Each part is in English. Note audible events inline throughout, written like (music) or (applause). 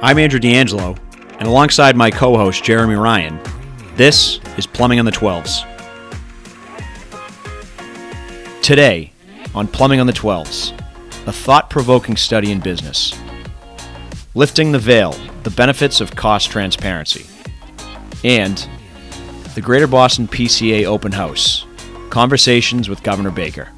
I'm Andrew D'Angelo, and alongside my co host Jeremy Ryan, this is Plumbing on the 12s. Today, on Plumbing on the 12s, a thought provoking study in business. Lifting the Veil The Benefits of Cost Transparency. And the Greater Boston PCA Open House Conversations with Governor Baker.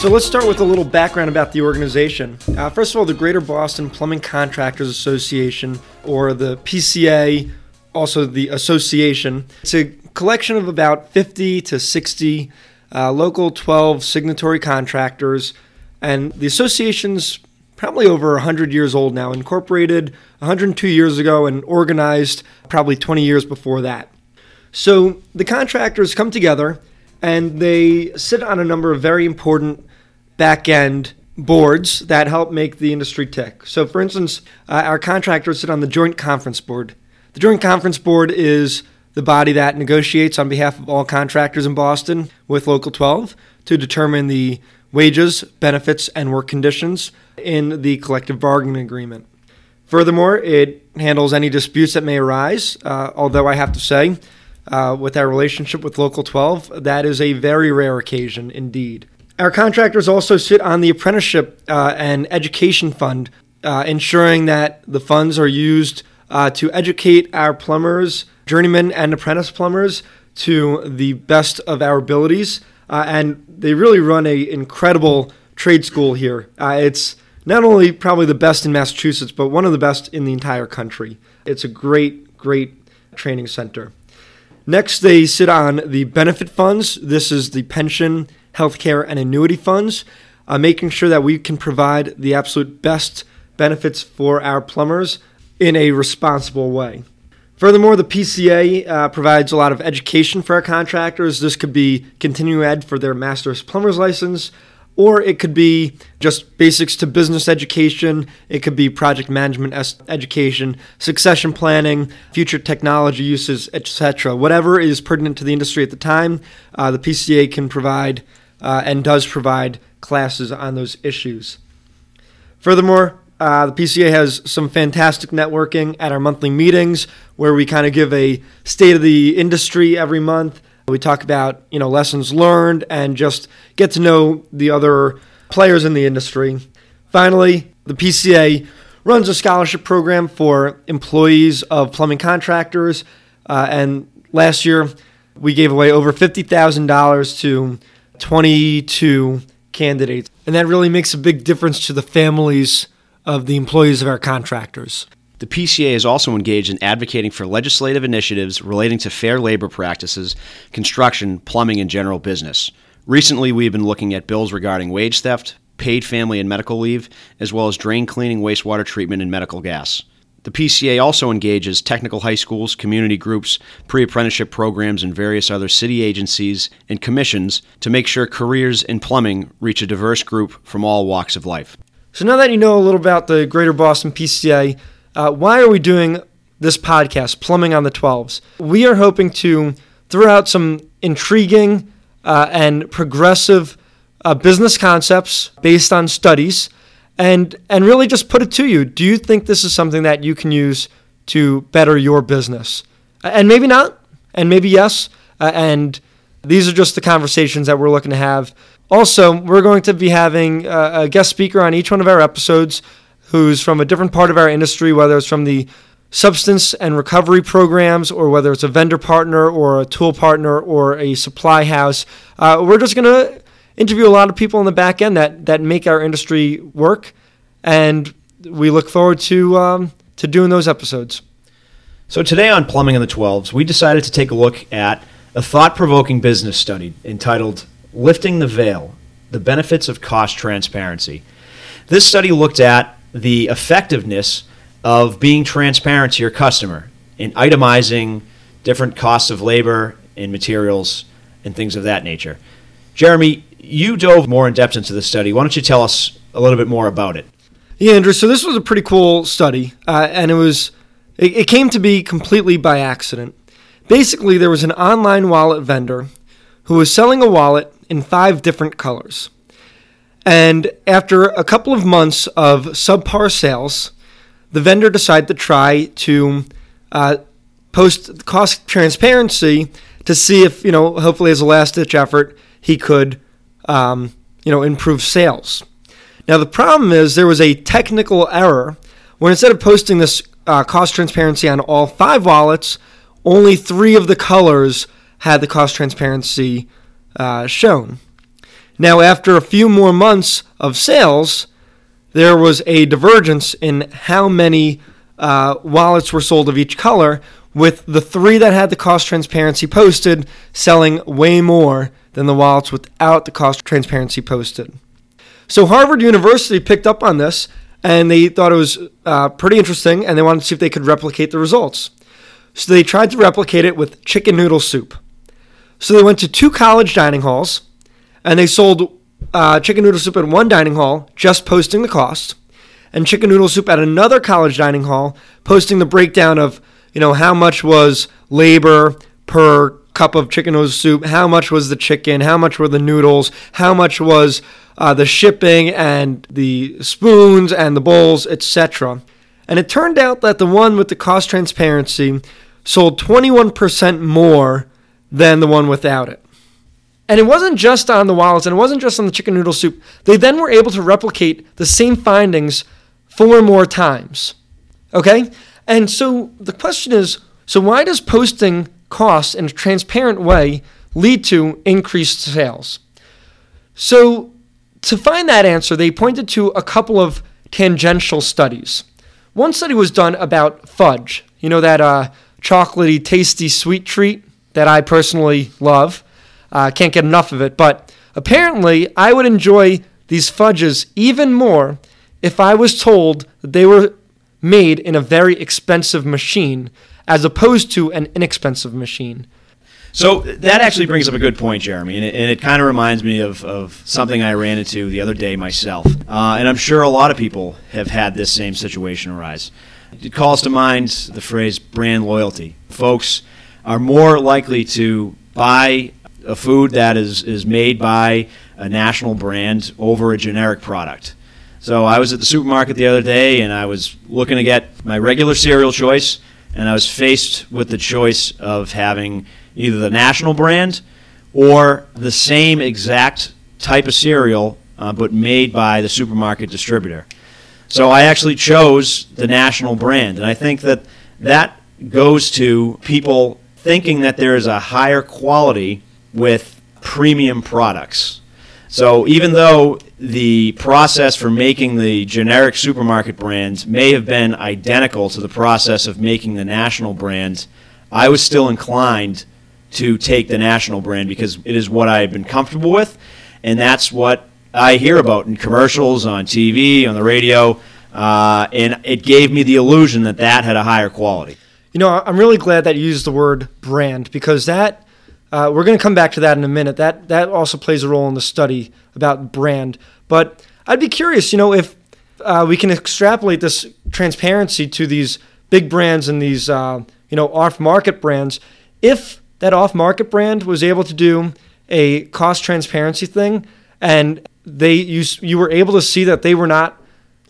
So let's start with a little background about the organization. Uh, first of all, the Greater Boston Plumbing Contractors Association, or the PCA, also the association, it's a collection of about 50 to 60 uh, local 12 signatory contractors, and the association's probably over 100 years old now, incorporated 102 years ago and organized probably 20 years before that. So the contractors come together and they sit on a number of very important back end boards that help make the industry tick. So, for instance, uh, our contractors sit on the Joint Conference Board. The Joint Conference Board is the body that negotiates on behalf of all contractors in Boston with Local 12 to determine the wages, benefits, and work conditions in the collective bargaining agreement. Furthermore, it handles any disputes that may arise, uh, although I have to say, uh, with our relationship with Local 12, that is a very rare occasion indeed. Our contractors also sit on the apprenticeship uh, and education fund, uh, ensuring that the funds are used uh, to educate our plumbers, journeymen, and apprentice plumbers to the best of our abilities. Uh, and they really run an incredible trade school here. Uh, it's not only probably the best in Massachusetts, but one of the best in the entire country. It's a great, great training center. Next, they sit on the benefit funds. This is the pension healthcare, and annuity funds, uh, making sure that we can provide the absolute best benefits for our plumbers in a responsible way. Furthermore, the PCA uh, provides a lot of education for our contractors. This could be continuing ed for their master's plumber's license, or it could be just basics to business education. It could be project management education, succession planning, future technology uses, etc. Whatever is pertinent to the industry at the time, uh, the PCA can provide uh, and does provide classes on those issues. Furthermore, uh, the PCA has some fantastic networking at our monthly meetings where we kind of give a state of the industry every month. We talk about you know lessons learned and just get to know the other players in the industry. Finally, the PCA runs a scholarship program for employees of plumbing contractors, uh, and last year we gave away over fifty thousand dollars to 22 candidates. And that really makes a big difference to the families of the employees of our contractors. The PCA is also engaged in advocating for legislative initiatives relating to fair labor practices, construction, plumbing, and general business. Recently, we've been looking at bills regarding wage theft, paid family and medical leave, as well as drain cleaning, wastewater treatment, and medical gas. The PCA also engages technical high schools, community groups, pre apprenticeship programs, and various other city agencies and commissions to make sure careers in plumbing reach a diverse group from all walks of life. So, now that you know a little about the Greater Boston PCA, uh, why are we doing this podcast, Plumbing on the 12s? We are hoping to throw out some intriguing uh, and progressive uh, business concepts based on studies and and really just put it to you. Do you think this is something that you can use to better your business? And maybe not, and maybe yes. Uh, and these are just the conversations that we're looking to have. Also, we're going to be having a, guest speaker on each one of our episodes who's from a different part of our industry, whether it's from the substance and recovery programs, or whether it's a vendor partner, or a tool partner, or a supply house. Uh, we're just going to interview a lot of people in the back end that that make our industry work, and we look forward to um, to doing those episodes. So today on Plumbing in the 12s, we decided to take a look at a thought-provoking business study entitled "Lifting the Veil: The Benefits of Cost Transparency." This study looked at the effectiveness of being transparent to your customer in itemizing different costs of labor and materials and things of that nature. Jeremy, you dove more in depth into the study. Why don't you tell us a little bit more about it? Yeah, Andrew. So this was a pretty cool study, uh, and it was it, it came to be completely by accident. Basically, there was an online wallet vendor who was selling a wallet in five different colors. And after a couple of months of subpar sales, the vendor decided to try to uh, post cost transparency to see if, you know, hopefully as a last ditch effort, he could, um, you know, improve sales. Now, the problem is there was a technical error when instead of posting this uh, cost transparency on all five wallets, only three of the colors had the cost transparency uh, shown. Now, after a few more months of sales, there was a divergence in how many uh, wallets were sold of each color, with the three that had the cost transparency posted selling way more than the wallets without the cost transparency posted. So Harvard University picked up on this and they thought it was uh, pretty interesting and they wanted to see if they could replicate the results. So they tried to replicate it with chicken noodle soup. So they went to two college dining halls and they sold uh, chicken noodle soup at one dining hall, just posting the cost, and chicken noodle soup at another college dining hall, posting the breakdown of you know how much was labor per cup of chicken noodle soup, how much was the chicken, how much were the noodles, how much was uh, the shipping and the spoons and the bowls, etc. And it turned out that the one with the cost transparency sold 21% more than the one without it. And it wasn't just on the wallets and it wasn't just on the chicken noodle soup. They then were able to replicate the same findings four more times. Okay? And so the question is so why does posting costs in a transparent way lead to increased sales? So to find that answer, they pointed to a couple of tangential studies. One study was done about fudge, you know, that uh, chocolatey, tasty sweet treat that I personally love. Uh, can't get enough of it, but apparently I would enjoy these fudges even more if I was told that they were made in a very expensive machine as opposed to an inexpensive machine. So that actually brings up a good point, Jeremy, and it, and it kind of reminds me of, of something I ran into the other day myself. Uh, and I'm sure a lot of people have had this same situation arise. It calls to mind the phrase brand loyalty. Folks are more likely to buy a food that is, is made by a national brand over a generic product. So I was at the supermarket the other day and I was looking to get my regular cereal choice, and I was faced with the choice of having either the national brand or the same exact type of cereal, uh, but made by the supermarket distributor. So I actually chose the national brand, and I think that that goes to people thinking that there is a higher quality with premium products. So even though the process for making the generic supermarket brands may have been identical to the process of making the national brands, I was still inclined to take the national brand because it is what I have been comfortable with, and that's what I hear about in commercials, on TV, on the radio, uh, and it gave me the illusion that that had a higher quality. You know, I'm really glad that you used the word brand because that uh, we're going to come back to that in a minute. That that also plays a role in the study about brand. But I'd be curious, you know, if uh, we can extrapolate this transparency to these big brands and these uh, you know off-market brands, if that off market brand was able to do a cost transparency thing and they you you were able to see that they were not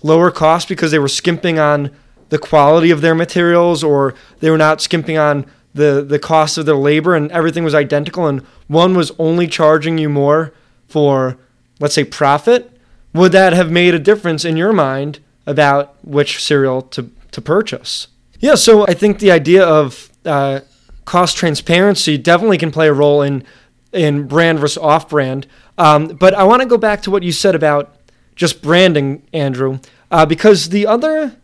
lower cost because they were skimping on the quality of their materials or they were not skimping on the the cost of their labor and everything was identical and one was only charging you more for let's say profit would that have made a difference in your mind about which cereal to to purchase yeah so i think the idea of uh, cost transparency definitely can play a role in in brand versus off brand. Um, but I want to go back to what you said about just branding, Andrew, uh, because the other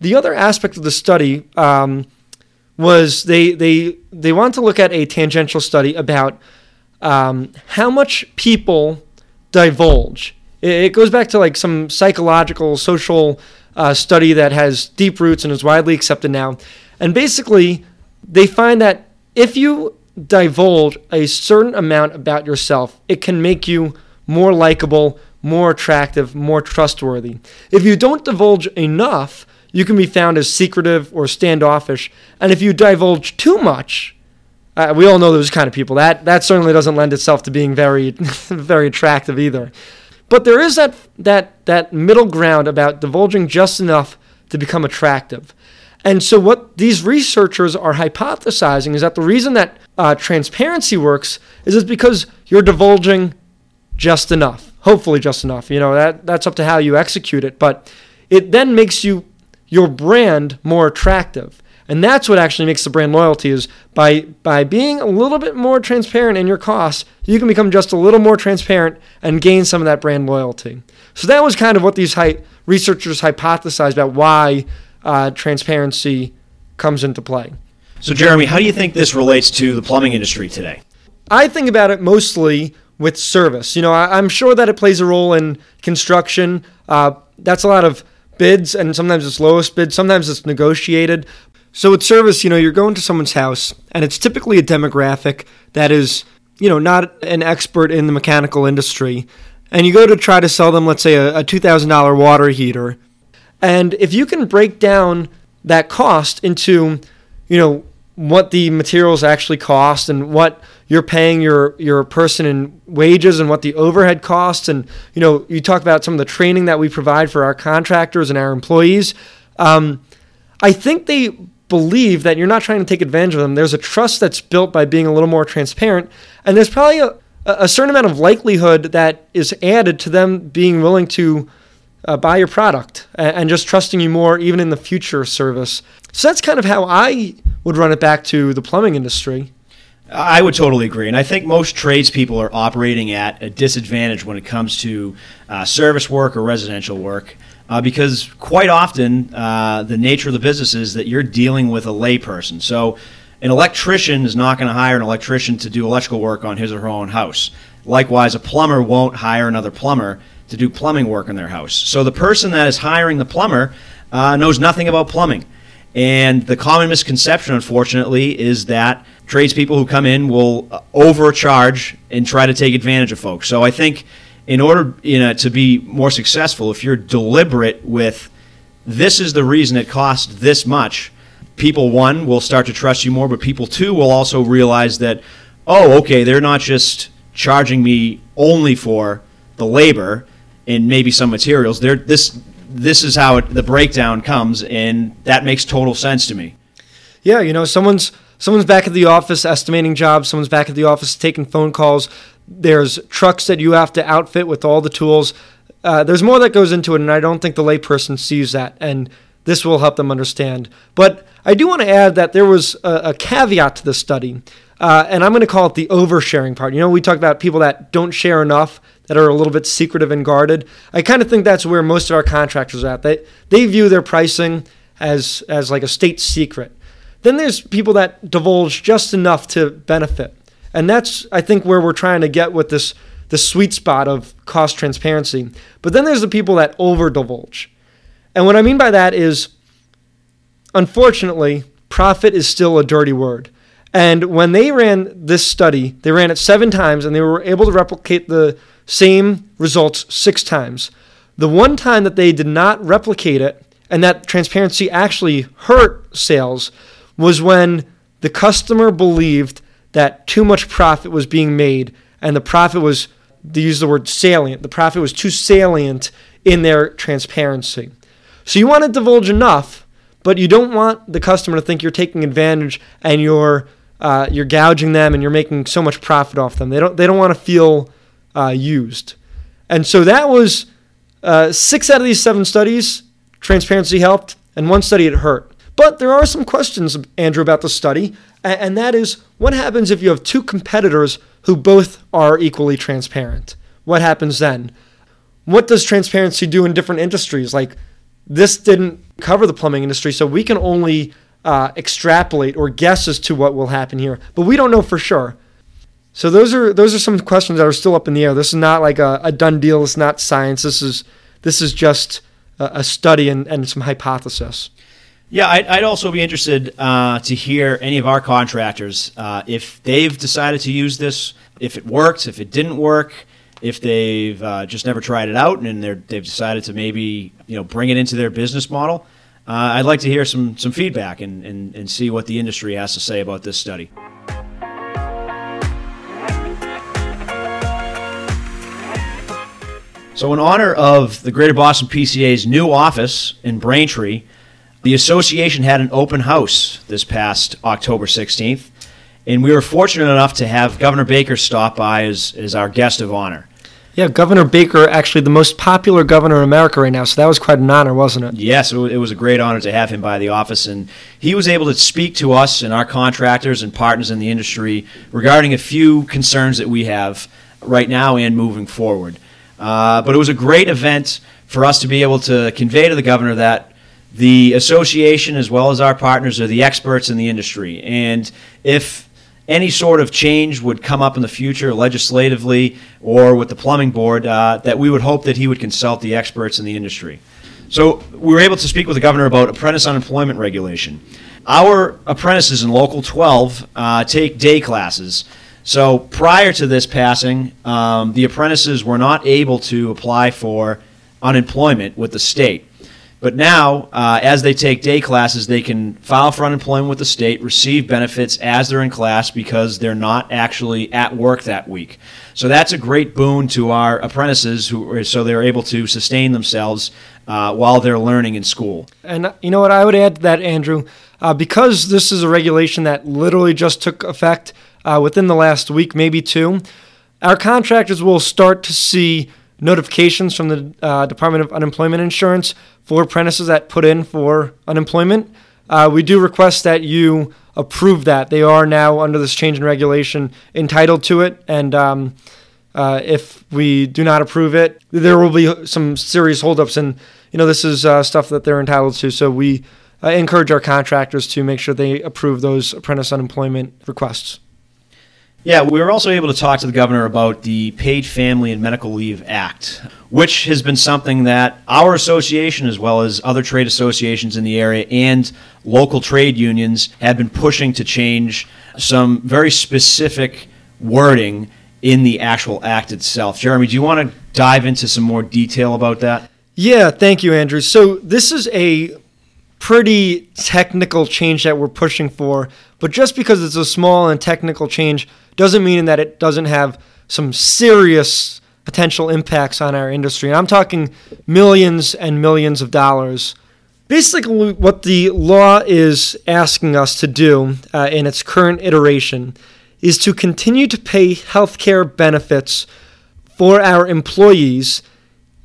the other aspect of the study um, was they they they want to look at a tangential study about um, how much people divulge. It, it, goes back to like some psychological social uh, study that has deep roots and is widely accepted now, and basically they find that if you divulge a certain amount about yourself, it can make you more likable, more attractive, more trustworthy. If you don't divulge enough, you can be found as secretive or standoffish. And if you divulge too much, uh, we all know those kind of people. That that certainly doesn't lend itself to being very (laughs) very attractive either. But there is that that that middle ground about divulging just enough to become attractive. And so, what these researchers are hypothesizing is that the reason that uh, transparency works is it's because you're divulging just enough, hopefully just enough. You know that that's up to how you execute it, but it then makes you your brand more attractive. And that's what actually makes the brand loyalty is by by being a little bit more transparent in your costs, you can become just a little more transparent and gain some of that brand loyalty. So that was kind of what these hy- researchers hypothesized about why uh, transparency comes into play. So Jeremy, how do you think this relates to the plumbing industry today? I think about it mostly with service. You know, I, am sure that it plays a role in construction. Uh, that's a lot of bids, and sometimes it's lowest bid, sometimes it's negotiated. So with service, you know, you're going to someone's house, and it's typically a demographic that is, you know, not an expert in the mechanical industry. And you go to try to sell them, let's say, a, a $2,000 water heater. And if you can break down that cost into, you know, what the materials actually cost and what you're paying your your person in wages and what the overhead costs and you know you talk about some of the training that we provide for our contractors and our employees um, i think they believe that you're not trying to take advantage of them. There's a trust that's built by being a little more transparent, and there's probably a, a certain amount of likelihood that is added to them being willing to uh, buy your product and, and just trusting you more, even in the future service. So that's kind of how I would run it back to the plumbing industry. I would totally agree, and I think most tradespeople are operating at a disadvantage when it comes to uh, service work or residential work uh, because quite often uh, the nature of the business is that you're dealing with a layperson. So an electrician is not going to hire an electrician to do electrical work on his or her own house. Likewise, a plumber won't hire another plumber to do plumbing work in their house. So the person that is hiring the plumber uh, knows nothing about plumbing. And the common misconception, unfortunately, is that tradespeople who come in will uh, overcharge and try to take advantage of folks. So I think in order you know to be more successful if you're deliberate with this is the reason it costs this much people one will start to trust you more but people two will also realize that oh okay they're not just charging me only for the labor and maybe some materials they're this this is how it, the breakdown comes and that makes total sense to me yeah you know someone's someone's back at the office estimating jobs someone's back at the office taking phone calls there's trucks that you have to outfit with all the tools. Uh, there's more that goes into it, and I don't think the layperson sees that. And this will help them understand. But I do want to add that there was a, a caveat to this study, uh, and I'm going to call it the oversharing part. You know, we talk about people that don't share enough, that are a little bit secretive and guarded. I kind of think that's where most of our contractors are at. They they view their pricing as as like a state secret. Then there's people that divulge just enough to benefit. And that's, I think, where we're trying to get with this the sweet spot of cost transparency. But then there's the people that over divulge. And what I mean by that is, unfortunately, profit is still a dirty word. And when they ran this study, they ran it seven times and they were able to replicate the same results six times. The one time that they did not replicate it and that transparency actually hurt sales was when the customer believed that too much profit was being made and the profit was they use the word salient the profit was too salient in their transparency so you want to divulge enough but you don't want the customer to think you're taking advantage and you're uh, you're gouging them and you're making so much profit off them they don't they don't want to feel uh, used and so that was uh, six out of these seven studies transparency helped and one study it hurt but there are some questions, Andrew, about the study, and that is what happens if you have two competitors who both are equally transparent? What happens then? What does transparency do in different industries? Like, this didn't cover the plumbing industry, so we can only uh, extrapolate or guess as to what will happen here, but we don't know for sure. So those are those are some questions that are still up in the air. This is not like a, a done deal. It's not science. This is this is just a, a study and, and some hypothesis. Yeah, I'd, I'd also be interested uh, to hear any of our contractors uh, if they've decided to use this, if it worked, if it didn't work, if they've uh, just never tried it out and they've decided to maybe you know bring it into their business model. Uh, I'd like to hear some some feedback and, and, and see what the industry has to say about this study. So, in honor of the Greater Boston PCA's new office in Braintree, The association had an open house this past October 16th, and we were fortunate enough to have Governor Baker stop by as, as our guest of honor. Yeah, Governor Baker, actually the most popular governor in America right now, so that was quite an honor, wasn't it? Yes, it was a great honor to have him by the office, and he was able to speak to us and our contractors and partners in the industry regarding a few concerns that we have right now and moving forward. Uh, but it was a great event for us to be able to convey to the governor that the association, as well as our partners, are the experts in the industry. And if any sort of change would come up in the future legislatively or with the plumbing board, uh, that we would hope that he would consult the experts in the industry. So we were able to speak with the governor about apprentice unemployment regulation. Our apprentices in Local 12 uh, take day classes. So prior to this passing, um, the apprentices were not able to apply for unemployment with the state. But now, uh, as they take day classes, they can file for unemployment with the state, receive benefits as they're in class because they're not actually at work that week. So that's a great boon to our apprentices, who so they're able to sustain themselves uh, while they're learning in school. And uh, you know what I would add to that, Andrew, uh, because this is a regulation that literally just took effect uh, within the last week, maybe two. Our contractors will start to see notifications from the uh, Department of Unemployment Insurance for apprentices that put in for unemployment. Uh, we do request that you approve that. They are now, under this change in regulation, entitled to it. And um, uh, if we do not approve it, there will be some serious holdups. And, you know, this is uh, stuff that they're entitled to. So we uh, encourage our contractors to make sure they approve those apprentice unemployment requests. Yeah, we were also able to talk to the governor about the Paid Family and Medical Leave Act, which has been something that our association, as well as other trade associations in the area and local trade unions, have been pushing to change some very specific wording in the actual act itself. Jeremy, do you want to dive into some more detail about that? Yeah, thank you, Andrew. So, this is a pretty technical change that we're pushing for, but just because it's a small and technical change doesn't mean that it doesn't have some serious potential impacts on our industry. And I'm talking millions and millions of dollars. Basically, what the law is asking us to do uh, in its current iteration is to continue to pay health care benefits for our employees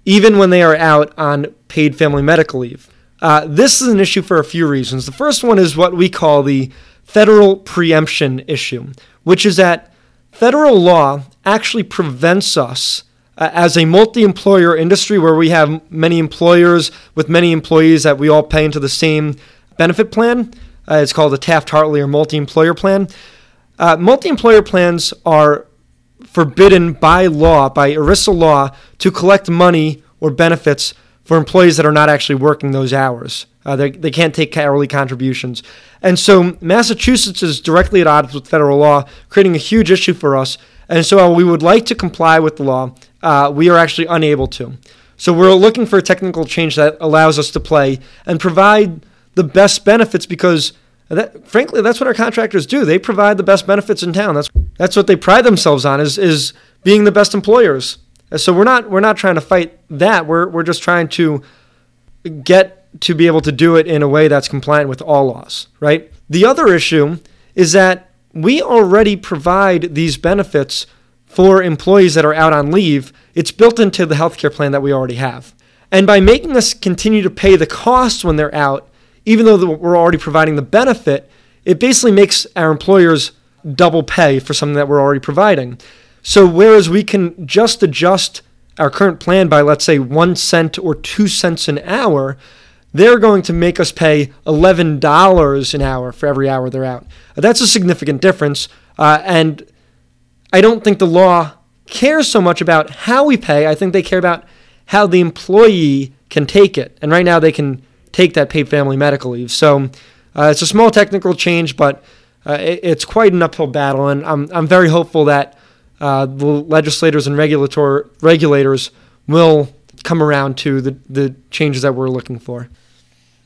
even when they are out on paid family medical leave. Uh, this is an issue for a few reasons. The first one is what we call the federal preemption issue, which is that federal law actually prevents us uh, as a multi employer industry where we have many employers with many employees that we all pay into the same benefit plan. Uh, it's called a Taft Hartley or multi employer plan. Uh, multi employer plans are forbidden by law, by ERISA law, to collect money or benefits for employees that are not actually working those hours. Uh, they, they can't take hourly contributions. And so Massachusetts is directly at odds with federal law, creating a huge issue for us. And so while we would like to comply with the law, uh, we are actually unable to. So we're looking for a technical change that allows us to play and provide the best benefits because that, frankly, that's what our contractors do. They provide the best benefits in town. That's that's what they pride themselves on is is being the best employers. So we're not we're not trying to fight that. We're we're just trying to get to be able to do it in a way that's compliant with all laws, right? The other issue is that we already provide these benefits for employees that are out on leave. It's built into the healthcare plan that we already have. And by making us continue to pay the costs when they're out, even though we're already providing the benefit, it basically makes our employers double pay for something that we're already providing. So whereas we can just adjust our current plan by, let's say, one cent or two cents an hour, they're going to make us pay $11 an hour for every hour they're out. That's a significant difference. Uh, and I don't think the law cares so much about how we pay. I think they care about how the employee can take it. And right now they can take that paid family medical leave. So uh, it's a small technical change, but uh, it, it's quite an uphill battle. And I'm, I'm very hopeful that uh, the legislators and regulator, regulators will come around to the, the changes that we're looking for.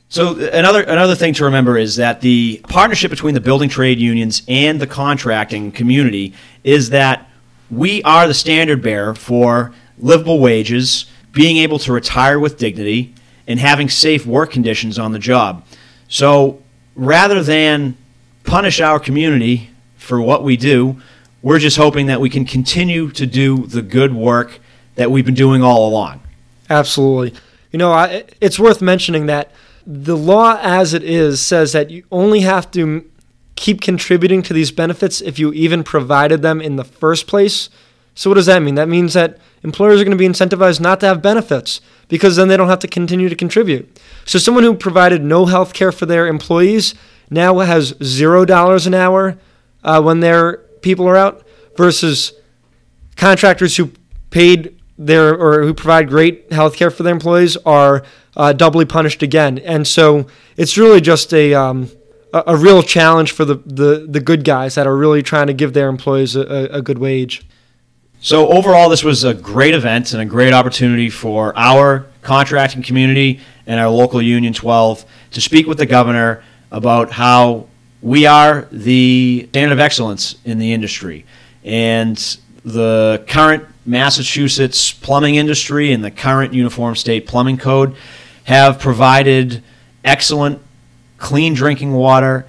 So another another thing to remember is that the partnership between the building trade unions and the contracting community is that we are the standard bearer for livable wages, being able to retire with dignity, and having safe work conditions on the job. So rather than punish our community for what we do, we're just hoping that we can continue to do the good work that we've been doing all along. Absolutely. You know, I, it's worth mentioning that the law as it is says that you only have to keep contributing to these benefits if you even provided them in the first place. So, what does that mean? That means that employers are going to be incentivized not to have benefits because then they don't have to continue to contribute. So, someone who provided no health care for their employees now has $0 an hour uh, when their people are out versus contractors who paid their or who provide great health care for their employees are uh, doubly punished again. And so it's really just a um, a, real challenge for the, the the good guys that are really trying to give their employees a, a good wage. So overall, this was a great event and a great opportunity for our contracting community and our local Union 12 to speak with the governor about how we are the standard of excellence in the industry. And the current Massachusetts plumbing industry and the current Uniform State Plumbing Code have provided excellent, clean drinking water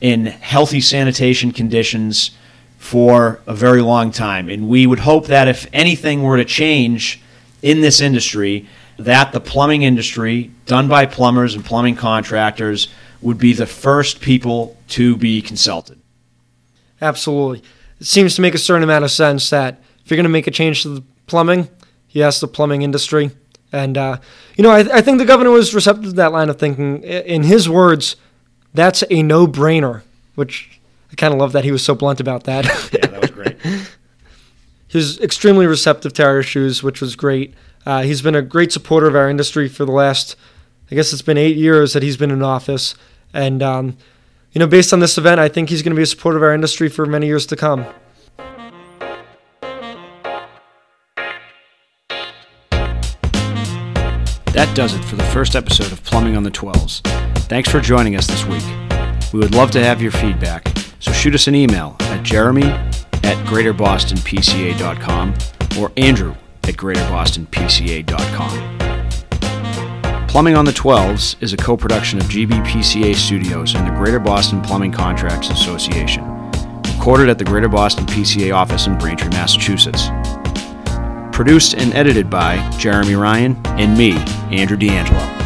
in healthy sanitation conditions for a very long time. And we would hope that if anything were to change in this industry, that the plumbing industry, done by plumbers and plumbing contractors, would be the first people to be consulted. Absolutely. It seems to make a certain amount of sense that if you're going to make a change to the plumbing, yes, the plumbing industry. And, uh, you know, I, I think the governor was receptive to that line of thinking. In his words, that's a no brainer, which I kind of love that he was so blunt about that. yeah, that was great. (laughs) he was extremely receptive to our issues, which was great. Uh, he's been a great supporter of our industry for the last, I guess it's been eight years that he's been in office. And, um, you know, based on this event, I think he's going to be a supporter of our industry for many years to come. That does it for the first episode of Plumbing on the 12s. Thanks for joining us this week. We would love to have your feedback, so shoot us an email at jeremy at greaterbostonpca.com or andrew at greaterbostonpca.com. Plumbing on the 12s is a co production of GBPCA Studios and the Greater Boston Plumbing Contracts Association, recorded at the Greater Boston PCA office in Braintree, Massachusetts. Produced and edited by Jeremy Ryan and me, Andrew D'Angelo.